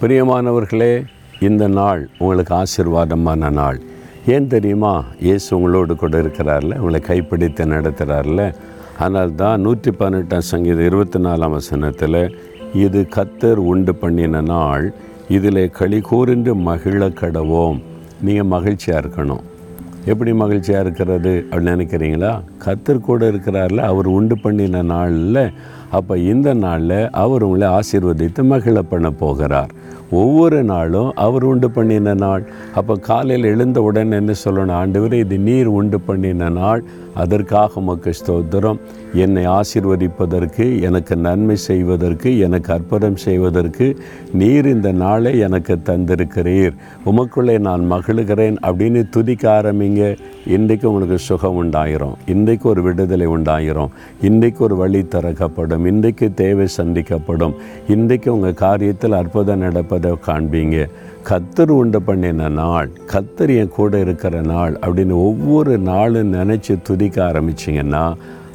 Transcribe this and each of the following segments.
பிரியமானவர்களே இந்த நாள் உங்களுக்கு ஆசீர்வாதமான நாள். ஏன் தெரியுமா? இயேசு உங்களோடு கூட இருக்கிறார்ல உங்களை கைப்பிடித்து நடத்துகிறார்ல ஆனால் தான் நூற்றி பதினெட்டாம் சங்கீதம் இருபத்தி நாலாம் வசனத்தில் இது கத்தர் உண்டு பண்ணின நாள் இதில் களி கூர்ந்து மகிழ கடவோம். நீங்கள் மகிழ்ச்சியாக இருக்கணும். எப்படி மகிழ்ச்சியாக இருக்கிறது அப்படின்னு நினைக்கிறீங்களா? கத்தர் கூட இருக்கிறார்ல அவர் உண்டு பண்ணின நாளில் அப்போ இந்த நாளில் அவர் உங்களை ஆசீர்வதித்து மகிழ பண்ண போகிறார். ஒவ்வொரு நாளும் அவர் உண்டு பண்ணின நாள். அப்போ காலையில் எழுந்த உடனே என்ன சொல்லணும்? ஆண்டவரே இது நீர் உண்டு பண்ணின நாள். அதற்காக உமக்கு ஸ்தோத்திரம். என்னை ஆசிர்வதிப்பதற்கு எனக்கு நன்மை செய்வதற்கு எனக்கு அற்புதம் செய்வதற்கு நீர் இந்த நாளை எனக்கு தந்திருக்கிறீர். உமக்குள்ளே நான் மகிழுகிறேன் அப்படின்னு துதிக்க ஆரம்பிங்க. இன்றைக்கு உங்களுக்கு சுகம் உண்டாயிரும். இன்றைக்கு ஒரு விடுதலை உண்டாயிரும். இன்றைக்கு ஒரு வழி திறக்கப்படும். இன்றைக்கு தேவை சந்திக்கப்படும். இன்றைக்கு உங்கள் காரியத்தில் அற்புதம் நடப்பதை காண்பீங்க. கத்தர் உண்டு பண்ணின நாள் கத்தர் என் கூட இருக்கிற நாள் அப்படின்னு ஒவ்வொரு நாளும் நினச்சி துதிக்க ஆரம்பிச்சிங்கன்னா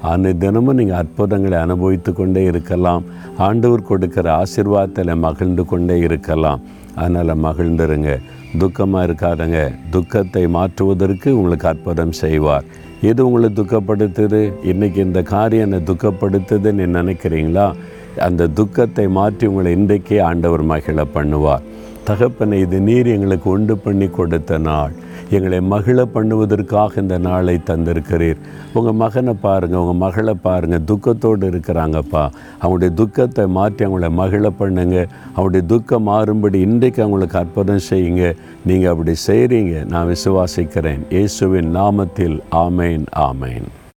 அந்த தினமும் நீங்கள் அற்புதங்களை அனுபவித்து கொண்டே இருக்கலாம். ஆண்டவர் கொடுக்கிற ஆசிர்வாதத்தில் மகிழ்ந்து கொண்டே இருக்கலாம். அதனால் மகிழ்ந்துருங்க. துக்கமாக இருக்காதுங்க. துக்கத்தை மாற்றுவதற்கு உங்களுக்கு அற்புதம் செய்வார். எது உங்களை துக்கப்படுத்துது? இன்றைக்கி இந்த காரியம் என்னை துக்கப்படுத்துதுன்னு நினைக்கிறீங்களா? அந்த துக்கத்தை மாற்றி உங்களை இன்றைக்கே ஆண்டவர் மகிழ பண்ணுவார். தகப்பனை இது நீர் எங்களுக்கு உண்டு பண்ணி கொடுத்த நாள். எங்களை மகிழ பண்ணுவதற்காக இந்த நாளை தந்திருக்கிறீர். உங்கள் மகனை பாருங்கள் உங்கள் மகளை பாருங்கள் துக்கத்தோடு இருக்கிறாங்கப்பா. அவங்களுடைய துக்கத்தை மாற்றி அவங்கள மகிழ பண்ணுங்க. அவங்களுடைய துக்கம் மாறும்படி இன்றைக்கு அவங்களுக்கு அற்புதம் செய்யுங்க. நீங்கள் அப்படி செய்கிறீங்க நான் விசுவாசிக்கிறேன். இயேசுவின் நாமத்தில் ஆமேன் ஆமேன்.